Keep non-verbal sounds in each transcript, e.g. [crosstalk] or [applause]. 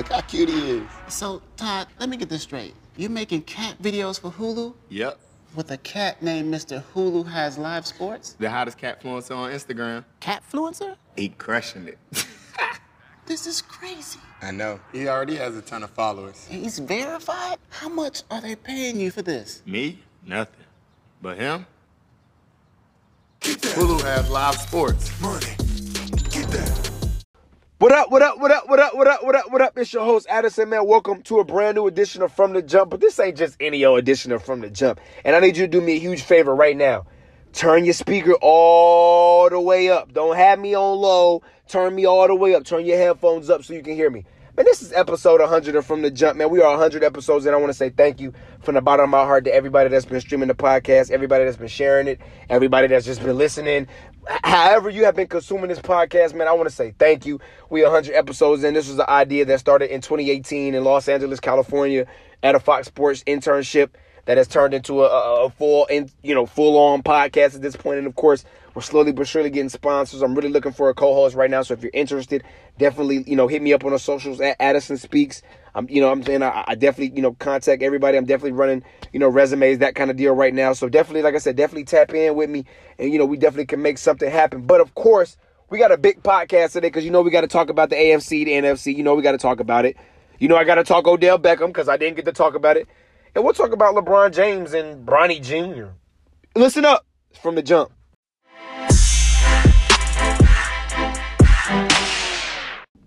Look how cute he is. So, Todd, let me get this straight. You're making cat videos for Hulu Yep. with a cat named Mr. Hulu Has Live Sports? The hottest cat influencer on Instagram. Cat Catfluencer? He crushing it. [laughs] This is crazy. I know. He already has a ton of followers. He's verified? How much are they paying you for this? Me? Nothing. But him? Hulu has live sports. Money. What up, what up, what up, what up, what up, what up, what up? It's your host, Addison, man. Welcome to a brand new edition of From the Jump. But this ain't just any old edition of From the Jump. And I need you to do me a huge favor right now. Turn your speaker all the way up. Don't have me on low. Turn me all the way up. Turn your headphones up so you can hear me. Man, this is episode 100 of From the Jump, man. We are 100 episodes, and I want to say thank you from the bottom of my heart to everybody that's been streaming the podcast, everybody that's been sharing it, everybody that's just been listening. However, you have been consuming this podcast, man, I want to say thank you. We 100 episodes in. This was an idea that started in 2018 in Los Angeles, California, at a Fox Sports internship that has turned into a, a, full, in, you know, full on podcast at this point. And of course, we're slowly but surely getting sponsors. I'm really looking for a co-host right now. So if you're interested, definitely, you know, hit me up on the socials at Addison Speaks. I'm, you know, I'm saying I, I definitely, you know, contact everybody. I'm definitely running, you know, resumes, that kind of deal right now. So definitely, like I said, definitely tap in with me, and you know, we definitely can make something happen. But of course, we got a big podcast today because you know we got to talk about the AFC, the NFC. You know, we got to talk about it. You know, I got to talk Odell Beckham because I didn't get to talk about it, and we'll talk about LeBron James and Bronny Jr. Listen up from the jump.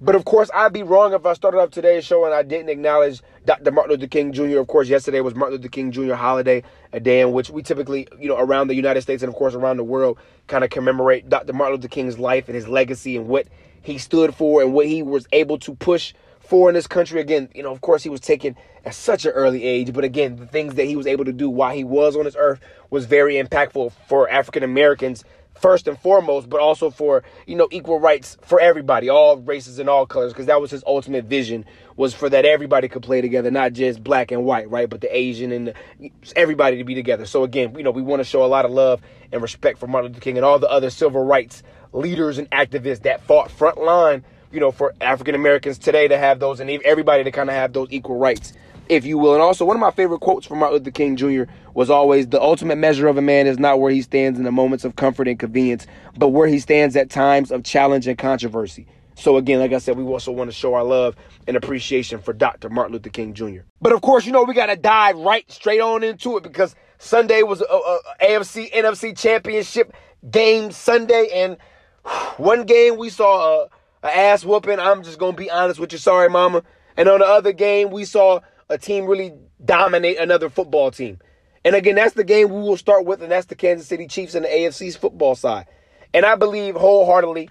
But of course, I'd be wrong if I started off today's show and I didn't acknowledge Dr. Martin Luther King Jr. Of course, yesterday was Martin Luther King Jr. holiday, a day in which we typically, you know, around the United States and of course around the world, kind of commemorate Dr. Martin Luther King's life and his legacy and what he stood for and what he was able to push for in this country. Again, you know, of course, he was taken at such an early age, but again, the things that he was able to do while he was on this earth was very impactful for African Americans first and foremost, but also for you know equal rights for everybody, all races and all colors, because that was his ultimate vision was for that everybody could play together, not just black and white, right, but the Asian and the, everybody to be together. So again, you know, we want to show a lot of love and respect for Martin Luther King and all the other civil rights leaders and activists that fought front line, you know, for African Americans today to have those and everybody to kind of have those equal rights if you will. And also, one of my favorite quotes from Martin Luther King Jr. was always the ultimate measure of a man is not where he stands in the moments of comfort and convenience, but where he stands at times of challenge and controversy. So, again, like I said, we also want to show our love and appreciation for Dr. Martin Luther King Jr. But of course, you know, we got to dive right straight on into it because Sunday was uh, uh, a, a, a AFC NFC championship game Sunday. And [sighs] one game we saw a, a ass whooping. I'm just going to be honest with you. Sorry, mama. And on the other game, we saw a team really dominate another football team. And again, that's the game we will start with, and that's the Kansas City Chiefs and the AFC's football side. And I believe wholeheartedly,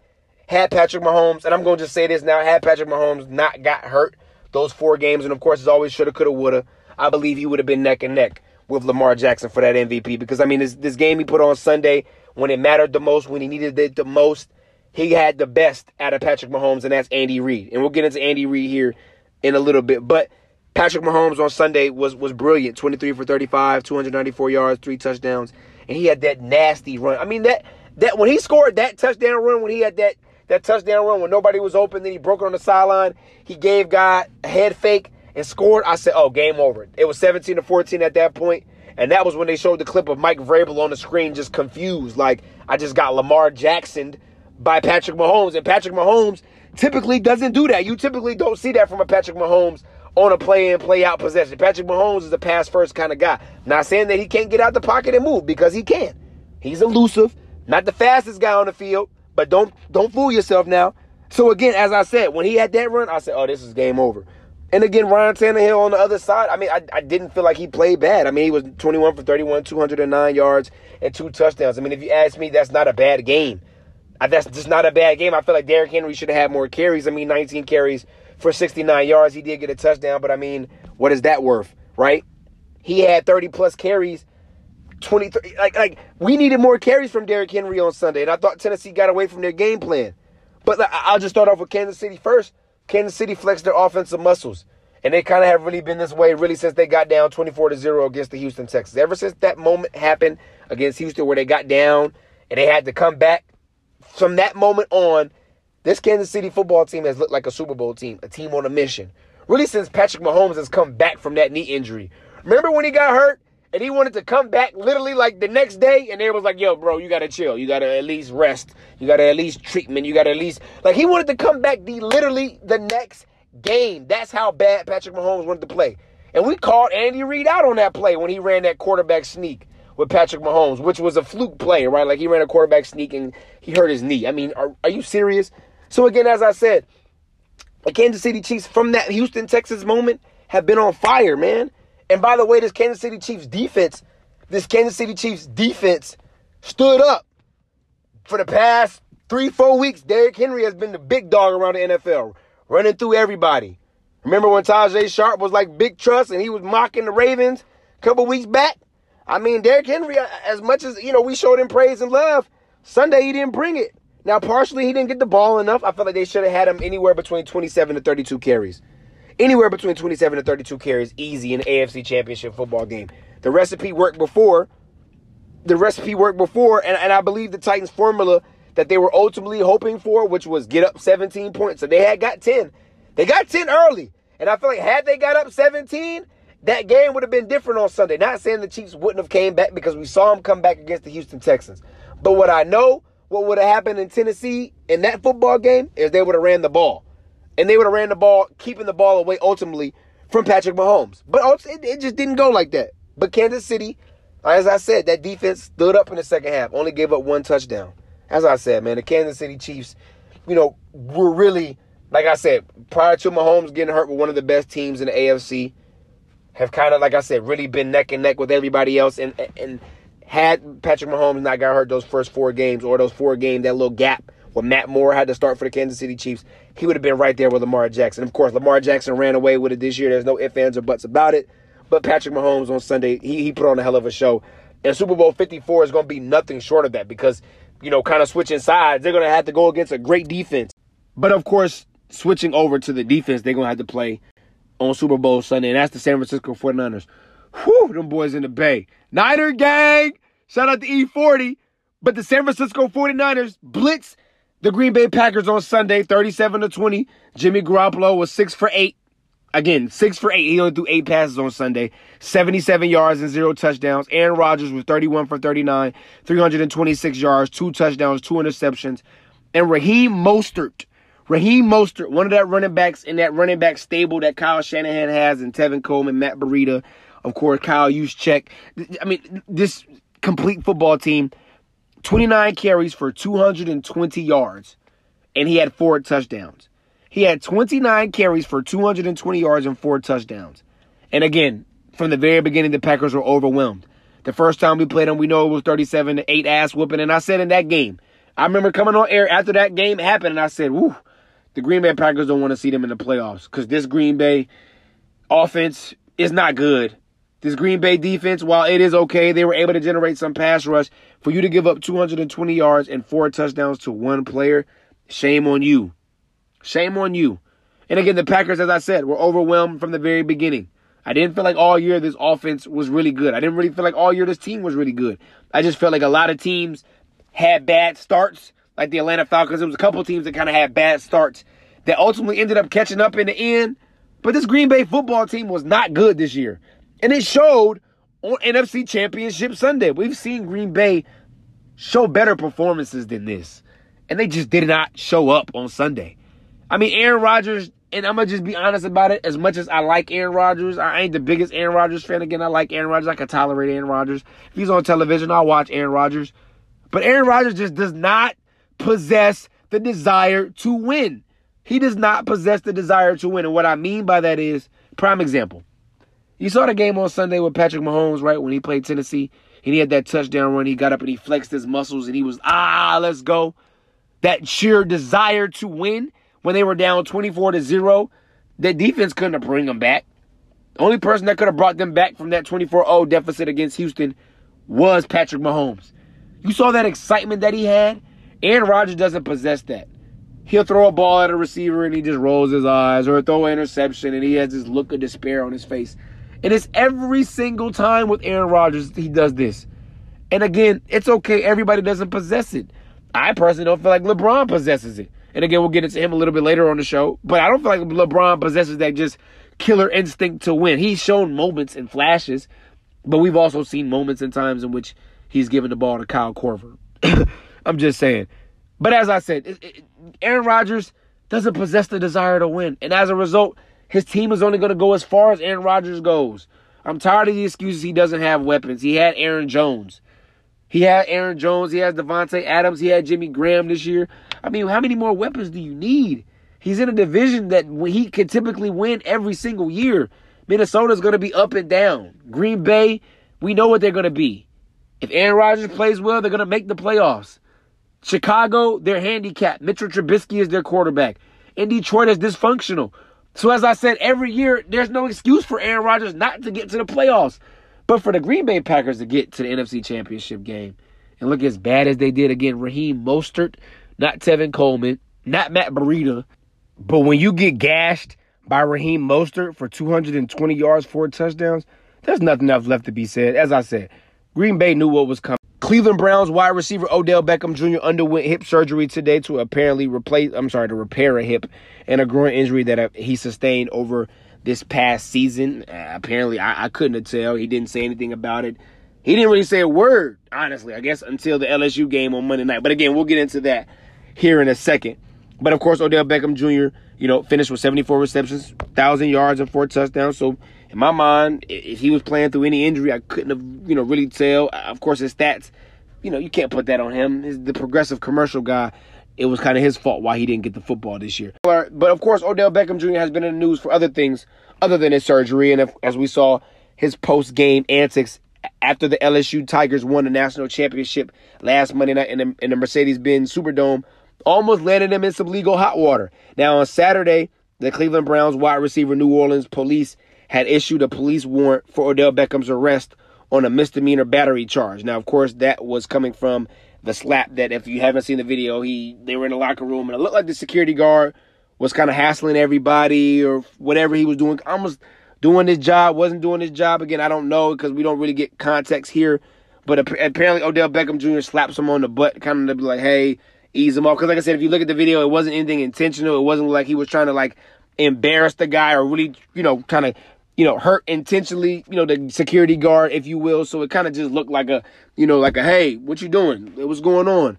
had Patrick Mahomes, and I'm going to just say this now, had Patrick Mahomes not got hurt those four games, and of course, as always shoulda, coulda, woulda, I believe he would have been neck and neck with Lamar Jackson for that MVP. Because, I mean, this, this game he put on Sunday, when it mattered the most, when he needed it the most, he had the best out of Patrick Mahomes, and that's Andy Reid. And we'll get into Andy Reid here in a little bit. But Patrick Mahomes on Sunday was was brilliant. 23 for 35, 294 yards, three touchdowns. And he had that nasty run. I mean, that that when he scored that touchdown run, when he had that that touchdown run when nobody was open, then he broke it on the sideline. He gave God a head fake and scored. I said, oh, game over. It was 17 to 14 at that. And that was when they showed the clip of Mike Vrabel on the screen, just confused. Like, I just got Lamar Jackson by Patrick Mahomes. And Patrick Mahomes typically doesn't do that. You typically don't see that from a Patrick Mahomes on a play in, play out possession. Patrick Mahomes is a pass first kind of guy. Not saying that he can't get out the pocket and move because he can. He's elusive, not the fastest guy on the field, but don't don't fool yourself now. So again, as I said, when he had that run, I said, "Oh, this is game over." And again, Ryan Tannehill on the other side. I mean, I, I didn't feel like he played bad. I mean, he was 21 for 31, 209 yards, and two touchdowns. I mean, if you ask me, that's not a bad game. That's just not a bad game. I feel like Derrick Henry should have had more carries. I mean, 19 carries for 69 yards. He did get a touchdown, but I mean, what is that worth, right? He had 30 plus carries, 23. Like, like we needed more carries from Derrick Henry on Sunday, and I thought Tennessee got away from their game plan. But like, I'll just start off with Kansas City first. Kansas City flexed their offensive muscles. And they kind of have really been this way really since they got down 24 to 0 against the Houston Texans. Ever since that moment happened against Houston where they got down and they had to come back, from that moment on, this Kansas City football team has looked like a Super Bowl team, a team on a mission, really since Patrick Mahomes has come back from that knee injury. Remember when he got hurt and he wanted to come back literally like the next day and they was like, yo, bro, you gotta chill. You gotta at least rest. You gotta at least treatment. You gotta at least like he wanted to come back the literally the next game. That's how bad Patrick Mahomes wanted to play. And we called Andy Reid out on that play when he ran that quarterback sneak with Patrick Mahomes, which was a fluke play, right? Like he ran a quarterback sneak and he hurt his knee. I mean, are, are you serious? So again, as I said, the Kansas City Chiefs from that Houston, Texas moment have been on fire, man. And by the way, this Kansas City Chiefs defense, this Kansas City Chiefs defense stood up for the past three, four weeks. Derrick Henry has been the big dog around the NFL, running through everybody. Remember when Tajae Sharpe was like big trust and he was mocking the Ravens a couple weeks back? I mean, Derrick Henry, uh, as much as, you know, we showed him praise and love, Sunday he didn't bring it. Now, partially he didn't get the ball enough. I feel like they should have had him anywhere between 27 to 32 carries. Anywhere between 27 to 32 carries, easy in the AFC Championship football game. The recipe worked before. The recipe worked before, and, and I believe the Titans' formula that they were ultimately hoping for, which was get up 17 points. So they had got 10. They got 10 early. And I feel like had they got up 17, that game would have been different on Sunday. Not saying the Chiefs wouldn't have came back because we saw them come back against the Houston Texans. But what I know, what would have happened in Tennessee in that football game is they would have ran the ball. And they would have ran the ball, keeping the ball away ultimately from Patrick Mahomes. But it, it just didn't go like that. But Kansas City, as I said, that defense stood up in the second half, only gave up one touchdown. As I said, man, the Kansas City Chiefs, you know, were really like I said, prior to Mahomes getting hurt with one of the best teams in the AFC, have kind of, like I said, really been neck and neck with everybody else. And and had Patrick Mahomes not got hurt those first four games or those four games, that little gap where Matt Moore had to start for the Kansas City Chiefs, he would have been right there with Lamar Jackson. Of course, Lamar Jackson ran away with it this year. There's no ifs, ands, or buts about it. But Patrick Mahomes on Sunday, he, he put on a hell of a show. And Super Bowl 54 is going to be nothing short of that because, you know, kind of switching sides, they're going to have to go against a great defense. But of course, switching over to the defense they're going to have to play on Super Bowl Sunday, and that's the San Francisco 49ers. Whew, them boys in the Bay. Niner gang! Shout out to E40. But the San Francisco 49ers blitz the Green Bay Packers on Sunday, 37 to 20. Jimmy Garoppolo was 6 for 8. Again, 6 for 8. He only threw 8 passes on Sunday. 77 yards and 0 touchdowns. Aaron Rodgers was 31 for 39. 326 yards, 2 touchdowns, 2 interceptions. And Raheem Mostert Raheem Mostert, one of that running backs in that running back stable that Kyle Shanahan has, and Tevin Coleman, Matt Breida, of course, Kyle Juszczyk. I mean, this complete football team, 29 carries for 220 yards, and he had four touchdowns. He had 29 carries for 220 yards and four touchdowns. And again, from the very beginning, the Packers were overwhelmed. The first time we played them, we know it was 37 to 8 ass whooping. And I said in that game, I remember coming on air after that game happened, and I said, Woo, the Green Bay Packers don't want to see them in the playoffs because this Green Bay offense is not good. This Green Bay defense, while it is okay, they were able to generate some pass rush. For you to give up 220 yards and four touchdowns to one player, shame on you. Shame on you. And again, the Packers, as I said, were overwhelmed from the very beginning. I didn't feel like all year this offense was really good. I didn't really feel like all year this team was really good. I just felt like a lot of teams had bad starts like the Atlanta Falcons. There was a couple teams that kind of had bad starts that ultimately ended up catching up in the end. But this Green Bay football team was not good this year. And it showed on NFC Championship Sunday. We've seen Green Bay show better performances than this. And they just did not show up on Sunday. I mean, Aaron Rodgers, and I'm going to just be honest about it, as much as I like Aaron Rodgers, I ain't the biggest Aaron Rodgers fan. Again, I like Aaron Rodgers. I can tolerate Aaron Rodgers. If he's on television, I'll watch Aaron Rodgers. But Aaron Rodgers just does not possess the desire to win. He does not possess the desire to win. And what I mean by that is, prime example. You saw the game on Sunday with Patrick Mahomes, right? When he played Tennessee and he had that touchdown run. He got up and he flexed his muscles and he was, ah, let's go. That sheer desire to win when they were down 24 to 0. That defense couldn't have bring them back. The only person that could have brought them back from that 24 0 deficit against Houston was Patrick Mahomes. You saw that excitement that he had? Aaron Rodgers doesn't possess that. He'll throw a ball at a receiver and he just rolls his eyes, or throw an interception and he has this look of despair on his face. And it's every single time with Aaron Rodgers he does this. And again, it's okay. Everybody doesn't possess it. I personally don't feel like LeBron possesses it. And again, we'll get into him a little bit later on the show. But I don't feel like LeBron possesses that just killer instinct to win. He's shown moments and flashes, but we've also seen moments and times in which he's given the ball to Kyle Korver. [coughs] I'm just saying. But as I said, it, it, Aaron Rodgers doesn't possess the desire to win. And as a result, his team is only going to go as far as Aaron Rodgers goes. I'm tired of the excuses he doesn't have weapons. He had Aaron Jones. He had Aaron Jones. He has Davante Adams. He had Jimmy Graham this year. I mean, how many more weapons do you need? He's in a division that he can typically win every single year. Minnesota's going to be up and down. Green Bay, we know what they're going to be. If Aaron Rodgers plays well, they're going to make the playoffs. Chicago, they're handicapped. Mitchell Trubisky is their quarterback. And Detroit is dysfunctional. So as I said, every year there's no excuse for Aaron Rodgers not to get to the playoffs. But for the Green Bay Packers to get to the NFC Championship game and look as bad as they did again, Raheem Mostert, not Tevin Coleman, not Matt Breida, but when you get gashed by Raheem Mostert for 220 yards, four touchdowns, there's nothing else left to be said. As I said, Green Bay knew what was coming. Cleveland Browns wide receiver Odell Beckham Jr. underwent hip surgery today to apparently replace, I'm sorry, to repair a hip and a groin injury that uh, he sustained over this past season. Uh, apparently, I, I couldn't tell. He didn't say anything about it. He didn't really say a word, honestly, I guess, until the LSU game on Monday night. But again, we'll get into that here in a second. But of course, Odell Beckham Jr., you know, finished with 74 receptions, 1,000 yards, and four touchdowns. So in my mind, if he was playing through any injury, I couldn't have, you know, really tell. Of course, his stats, you know, you can't put that on him. He's the progressive commercial guy. It was kind of his fault why he didn't get the football this year. But of course, Odell Beckham Jr. has been in the news for other things other than his surgery. And as we saw, his post game antics after the LSU Tigers won the national championship last Monday night in the, in the Mercedes Benz Superdome almost landed him in some legal hot water. Now, on Saturday, the Cleveland Browns wide receiver New Orleans police had issued a police warrant for Odell Beckham's arrest on a misdemeanor battery charge. Now, of course, that was coming from the slap that if you haven't seen the video, he they were in the locker room and it looked like the security guard was kind of hassling everybody or whatever he was doing, almost doing his job, wasn't doing his job. Again, I don't know because we don't really get context here. But apparently, Odell Beckham Jr. slaps him on the butt, kind of to be like, "Hey, ease him off." Because, like I said, if you look at the video, it wasn't anything intentional. It wasn't like he was trying to like embarrass the guy or really, you know, kind of you know, hurt intentionally, you know, the security guard, if you will. So it kind of just looked like a, you know, like a, hey, what you doing? What's going on?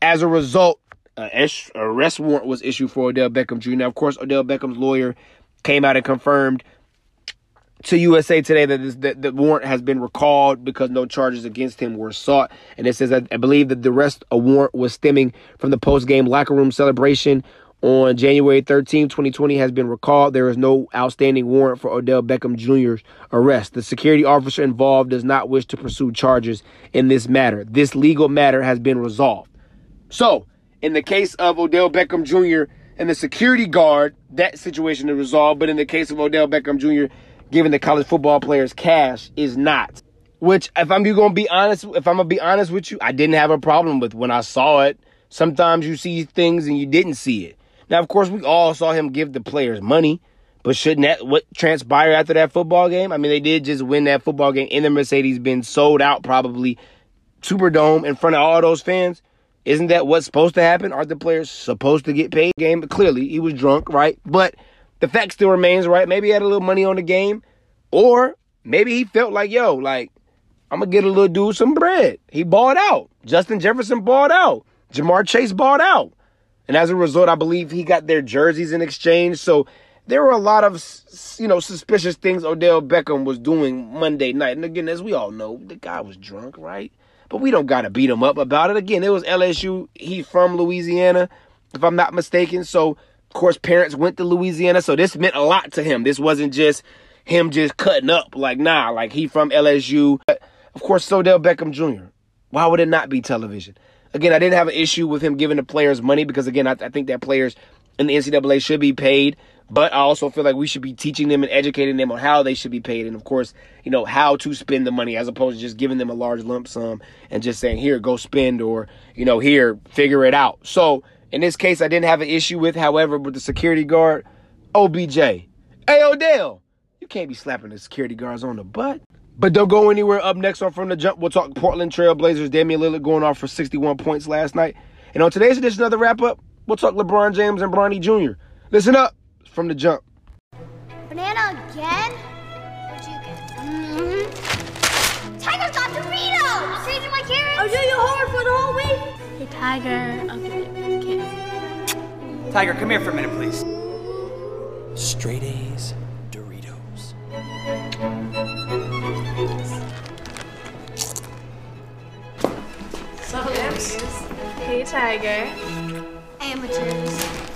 As a result, uh, arrest warrant was issued for Odell Beckham Jr. Now, of course, Odell Beckham's lawyer came out and confirmed to USA Today that, this, that the warrant has been recalled because no charges against him were sought. And it says that I believe that the rest of warrant was stemming from the post game locker room celebration on January 13, 2020 has been recalled. There is no outstanding warrant for Odell Beckham Jr.'s arrest. The security officer involved does not wish to pursue charges in this matter. This legal matter has been resolved. So, in the case of Odell Beckham Jr. and the security guard, that situation is resolved. But in the case of Odell Beckham Jr., giving the college football players cash is not. Which, if I'm going to be honest, if I'm going to be honest with you, I didn't have a problem with when I saw it. Sometimes you see things and you didn't see it. Now, of course, we all saw him give the players money, but shouldn't that what transpire after that football game? I mean, they did just win that football game in the Mercedes Benz, sold out probably Superdome in front of all those fans. Isn't that what's supposed to happen? Are the players supposed to get paid? Game, but clearly he was drunk, right? But the fact still remains, right? Maybe he had a little money on the game, or maybe he felt like, yo, like I'm gonna get a little dude some bread. He bought out. Justin Jefferson bought out. Ja'Marr Chase bought out. And as a result, I believe he got their jerseys in exchange. So there were a lot of, you know, suspicious things Odell Beckham was doing Monday night. And again, as we all know, the guy was drunk, right? But we don't got to beat him up about it. Again, it was LSU. He's from Louisiana, if I'm not mistaken. So, of course, parents went to Louisiana. So this meant a lot to him. This wasn't just him just cutting up. Like, nah, like he from LSU. But of course, Odell Beckham Jr. Why would it not be television? Again, I didn't have an issue with him giving the players money because, again, I, I think that players in the NCAA should be paid. But I also feel like we should be teaching them and educating them on how they should be paid. And of course, you know, how to spend the money as opposed to just giving them a large lump sum and just saying, here, go spend or, you know, here, figure it out. So in this case, I didn't have an issue with, however, with the security guard, OBJ. Hey, Odell, you can't be slapping the security guards on the butt. But don't go anywhere. Up next on From the Jump, we'll talk Portland Trail Blazers. Damian Lillard going off for 61 points last night. And on today's edition of the wrap up, We'll talk LeBron James and Bronny Jr. Listen up from the jump. Banana again? What'd you get? Mm-hmm. Tiger's got Doritos! Changing my carrots? I'll do your homework for the whole week. Hey, Tiger, I'll give you a kiss. Tiger, come here for a minute, please. Straight A's Hey, Tiger. Amateurs.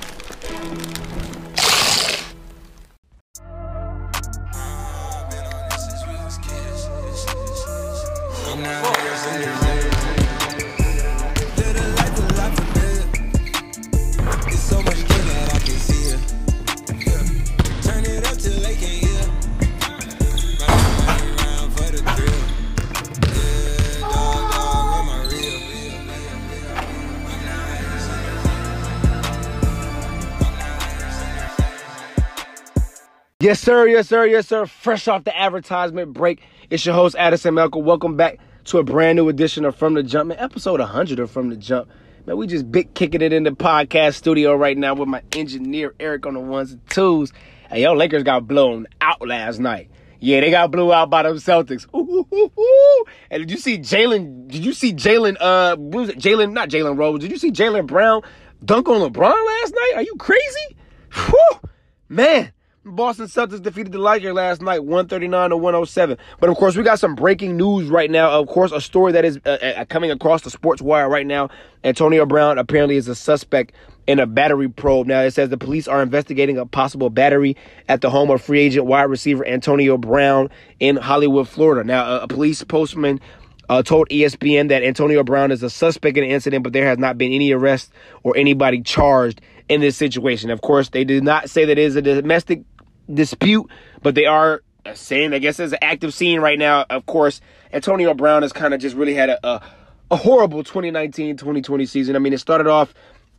Yes, sir. Yes, sir. Yes, sir. Fresh off the advertisement break, it's your host, Addison Melko. Welcome back to a brand new edition of From the Jump, man. Episode 100 of From the Jump. Man, we just big kicking it in the podcast studio right now with my engineer, Eric, on the ones and twos. Hey, yo, Lakers got blown out last night. Yeah, they got blew out by them Celtics. Ooh, ooh, ooh. And did you see Jalen? Did you see Jalen? Uh? Jalen, not Jalen Rose. Did you see Jaylen Brown dunk on LeBron last night? Are you crazy? Whew, man. Boston Celtics defeated the Lakers last night, 139 to 107. But of course, we got some breaking news right now. Of course, a story that is uh, uh, coming across the sports wire right now. Antonio Brown apparently is a suspect in a battery probe. Now, it says the police are investigating a possible battery at the home of free agent wide receiver Antonio Brown in Hollywood, Florida. Now, a, police postman uh, told ESPN that Antonio Brown is a suspect in the incident, but there has not been any arrest or anybody charged in this situation. Of course, they did not say that it is a domestic dispute, but they are saying, I guess, there's an active scene right now. Of course, Antonio Brown has kind of just really had a, a, a horrible 2019 2020 season. I mean, it started off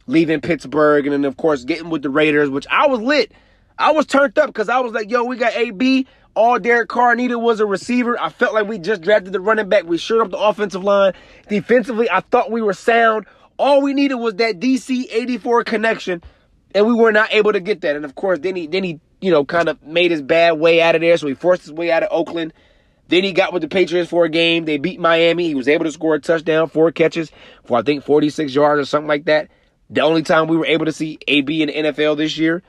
leaving Pittsburgh and then, of course, getting with the Raiders, which I was lit. I was turned up because I was like, yo, we got AB. All Derek Carr needed was a receiver. I felt like we just drafted the running back. We shored up the offensive line. Defensively, I thought we were sound. All we needed was that DC 84 connection, and we were not able to get that. And of course, then he then he, you know, kind of made his bad way out of there. So he forced his way out of Oakland. Then he got with the Patriots for a game. They beat Miami. He was able to score a touchdown, four catches for I think 46 yards or something like that. The only time we were able to see AB in the NFL this year.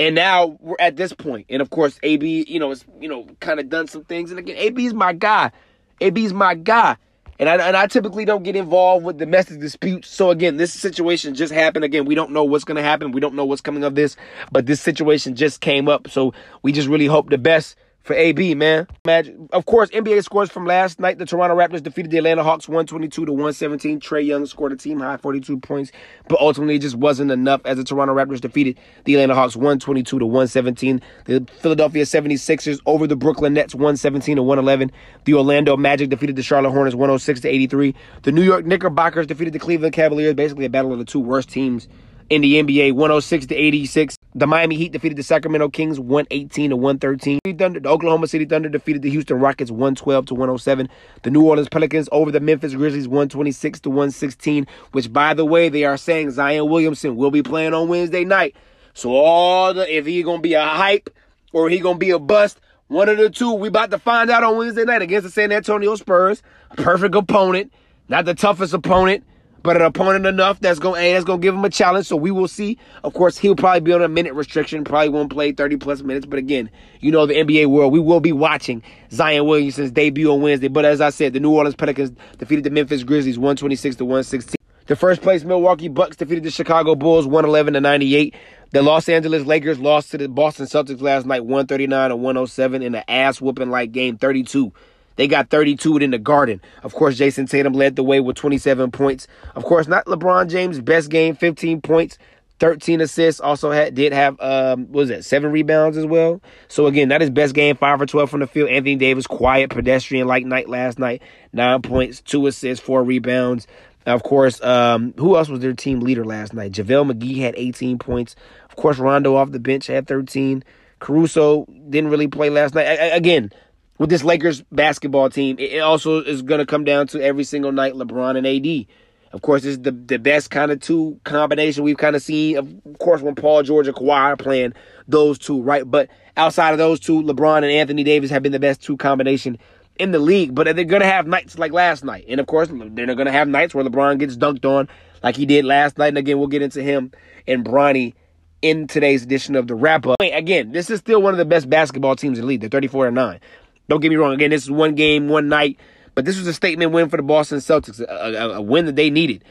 And now we're at this point. And of course, AB, you know, has you know, kind of done some things. And again, AB is my guy. AB is my guy. And I, and I typically don't get involved with domestic disputes. So again, this situation just happened. Again, we don't know what's going to happen. We don't know what's coming of this, but this situation just came up. So we just really hope the best for AB, man. Imagine, of course, NBA scores from last night. The Toronto Raptors defeated the Atlanta Hawks 122 to 117. Trae Young scored a team high 42 points, but ultimately it just wasn't enough as the Toronto Raptors defeated the Atlanta Hawks 122 to 117. The Philadelphia 76ers over the Brooklyn Nets 117 to 111. The Orlando Magic defeated the Charlotte Hornets 106 to 83. The New York Knickerbockers defeated the Cleveland Cavaliers, basically a battle of the two worst teams in the NBA 106 to 86. The Miami Heat defeated the Sacramento Kings 118 to 113. The, Oklahoma City Thunder defeated the Houston Rockets 112 to 107. The New Orleans Pelicans over the Memphis Grizzlies 126 to 116, which by the way, they are saying Zion Williamson will be playing on Wednesday night. So all the if he to be a hype or he to be a bust, one of the two, we about to find out on Wednesday night against the San Antonio Spurs. Perfect opponent, not the toughest opponent but an opponent enough that's going hey, that's to give him a challenge. So we will see. Of course, he'll probably be on a minute restriction. Probably won't play 30 plus minutes. But again, you know the NBA world. We will be watching Zion Williamson's debut on Wednesday. But as I said, the New Orleans Pelicans defeated the Memphis Grizzlies 126 to 116. The first place Milwaukee Bucks defeated the Chicago Bulls 111 to 98. The Los Angeles Lakers lost to the Boston Celtics last night 139 to 107 in an ass whooping like game 32. They got 32 in the Garden. Of course, Jayson Tatum led the way with 27 points. Of course, not LeBron James' best game, 15 points, 13 assists. Also had did have um what was it seven rebounds as well. So again, not his best game, five for 12 from the field. Anthony Davis, quiet pedestrian like night last night, nine points, two assists, four rebounds. Of course, um, who else was their team leader last night? JaVale McGee had 18 points. Of course, Rondo off the bench had 13. Caruso didn't really play last night. I, I, again, with this Lakers basketball team, it also is going to come down to every single night LeBron and AD. Of course, this is the, the best kind of two combination we've kind of seen. Of course, when Paul George and Kawhi are playing those two, right? But outside of those two, LeBron and Anthony Davis have been the best two combination in the league. But they're going to have nights like last night. And of course, they're going to have nights where LeBron gets dunked on like he did last night. And again, we'll get into him and Bronny in today's edition of the wrap up. Again, this is still one of the best basketball teams in the league. They're 34 and 9. Don't get me wrong. Again, this is one game, one night. But this was a statement win for the Boston Celtics, a, a, a win that they needed.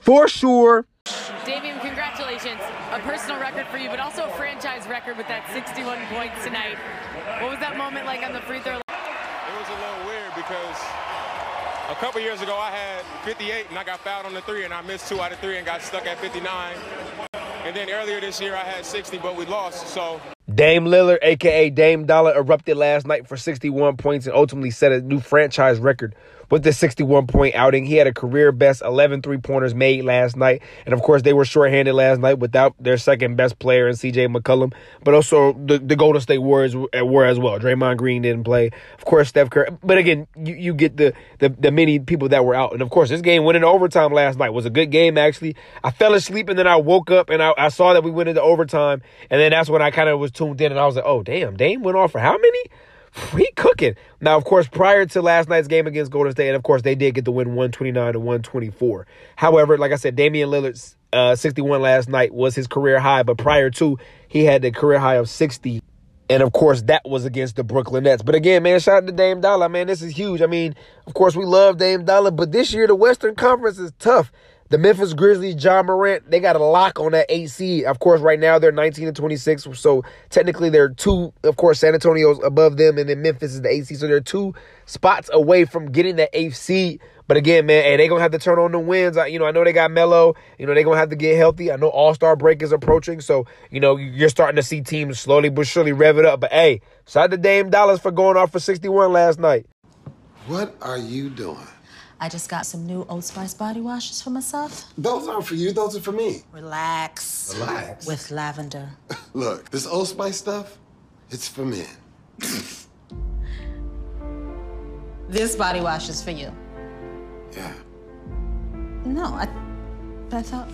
For sure. Damian, congratulations. A personal record for you, but also a franchise record with that 61 points tonight. What was that moment like on the free throw? Line? It was a little weird because a couple years ago I had 58 and I got fouled on the three and I missed two out of three and got stuck at 59. And then earlier this year I had 60, but we lost. So Dame Lillard, aka Dame Dollar, erupted last night for 61 points and ultimately set a new franchise record with the 61 point outing. He had a career best 11 three pointers made last night. And of course, they were shorthanded last night without their second best player in CJ McCollum, but also the, the Golden State Warriors uh, were as well. Draymond Green didn't play. Of course, Steph Curry. But again, you, you get the, the, the many people that were out. And of course, this game went into overtime last night. It was a good game, actually. I fell asleep and then I woke up and I, I saw that we went into overtime. And then that's when I kind of was tuned in and I was like, oh, damn, Dame went off for how many? [laughs] we cooking. Now, of course, prior to last night's game against Golden State, and of course, they did get the win 129 to 124. However, like I said, Damian Lillard's uh, 61 last night was his career high, but prior to, he had the career high of 60. And of course, that was against the Brooklyn Nets. But again, man, shout out to Dame Dollar. Man, this is huge. I mean, of course, we love Dame Dollar, but this year the Western Conference is tough. The Memphis Grizzlies, John Morant, they got a lock on that AC. Of course, right now they're 19 and 26. So technically they're two, of course, San Antonio's above them, and then Memphis is the AC. So they're two spots away from getting that eighth seed. But again, man, hey, they gonna have to turn on the wins. I, you know, I know they got Melo. You know, they gonna have to get healthy. I know All Star break is approaching, so you know you're starting to see teams slowly but surely rev it up. But hey, shout out to Dame Dollars for going off for 61 last night. What are you doing? I just got some new Old Spice body washes for myself. Those aren't for you, those are for me. Relax. Relax. With lavender. [laughs] Look, this Old Spice stuff, it's for men. [laughs] this body wash is for you. Yeah. No, I, I thought.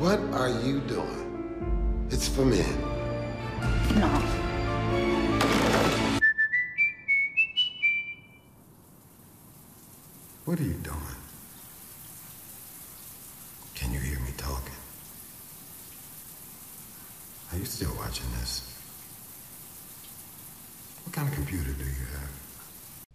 What are you doing? It's for men. No. What are you doing? Can you hear me talking? Are you still watching this? What kind of computer do you have?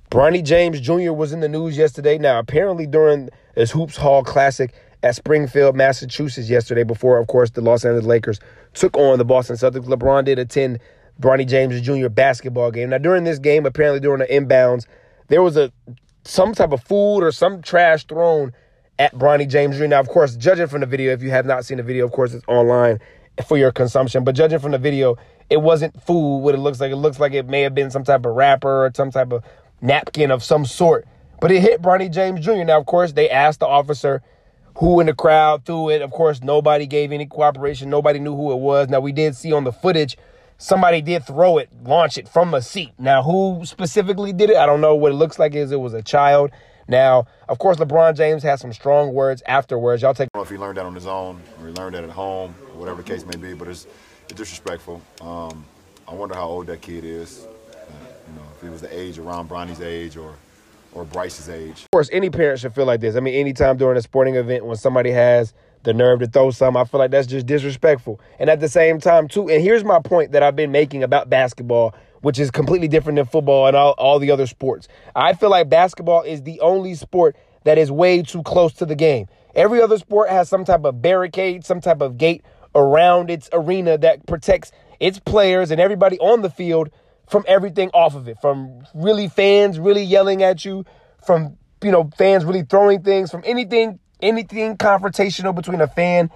Bronny James Jr. was in the news yesterday. Now, apparently during this Hoops Hall Classic at Springfield, Massachusetts yesterday, before, of course, the Los Angeles Lakers took on the Boston Celtics, LeBron did attend Bronny James Jr. basketball game. Now, during this game, apparently during the inbounds, there was a some type of food or some trash thrown at Bronny James Jr. Now, of course, judging from the video, if you have not seen the video, of course, it's online for your consumption. But judging from the video, it wasn't food. What it looks like, it looks like it may have been some type of wrapper or some type of napkin of some sort. But it hit Bronny James Jr. Now, of course, they asked the officer who in the crowd threw it. Of course, nobody gave any cooperation. Nobody knew who it was. Now, we did see on the footage somebody did throw it, launch it from a seat. Now, who specifically did it? I don't know. What it looks like is it was a child. Now, of course, LeBron James has some strong words afterwards. Y'all take. I don't know if he learned that on his own or he learned that at home, or whatever the case may be, but it's, it's disrespectful. Um, I wonder how old that kid is. Uh, you know, if he was the age around Bronny's age or or Bryce's age. Of course, any parent should feel like this. I mean, anytime during a sporting event when somebody has the nerve to throw some. I feel like that's just disrespectful. And at the same time, too, and here's my point that I've been making about basketball, which is completely different than football and all, all the other sports. I feel like basketball is the only sport that is way too close to the game. Every other sport has some type of barricade, some type of gate around its arena that protects its players and everybody on the field from everything off of it, from really fans really yelling at you, from you know fans really throwing things, from anything anything confrontational between a fan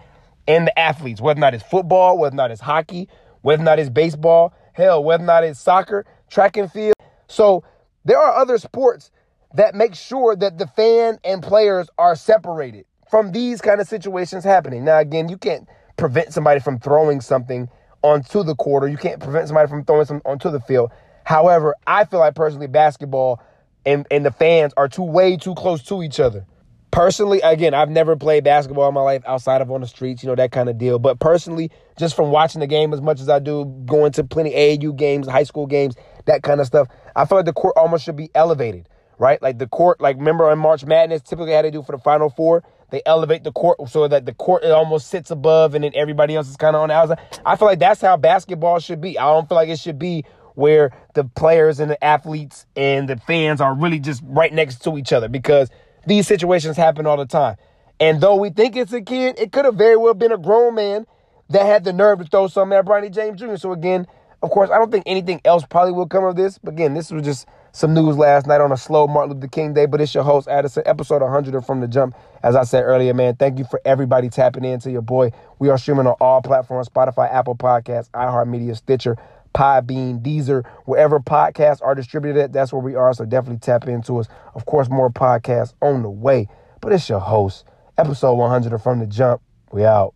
and the athletes, whether or not it's football, whether or not it's hockey, whether or not it's baseball, hell, whether or not it's soccer, track and field. So there are other sports that make sure that the fan and players are separated from these kind of situations happening. Now, again, you can't prevent somebody from throwing something onto the court or you can't prevent somebody from throwing something onto the field. However, I feel like personally basketball and, and the fans are too way too close to each other. Personally, again, I've never played basketball in my life outside of on the streets, you know, that kind of deal. But personally, just from watching the game as much as I do, going to plenty AAU games, high school games, that kind of stuff, I feel like the court almost should be elevated, right? Like the court, like remember in March Madness, typically how they do for the Final Four, they elevate the court so that the court it almost sits above and then everybody else is kind of on the outside. I feel like that's how basketball should be. I don't feel like it should be where the players and the athletes and the fans are really just right next to each other because these situations happen all the time. And though we think it's a kid, it could have very well been a grown man that had the nerve to throw something at Bronny James Jr. So again, of course, I don't think anything else probably will come of this. But again, this was just some news last night on a slow Martin Luther King Day. But it's your host, Addison, episode 100 of From the Jump. As I said earlier, man, thank you for everybody tapping into your boy. We are streaming on all platforms Spotify, Apple Podcasts, iHeartMedia, Stitcher, Podbean, Deezer, wherever podcasts are distributed at, that's where we are. So definitely tap into us. Of course, more podcasts on the way. But it's your host, episode 100 of From the Jump. We out.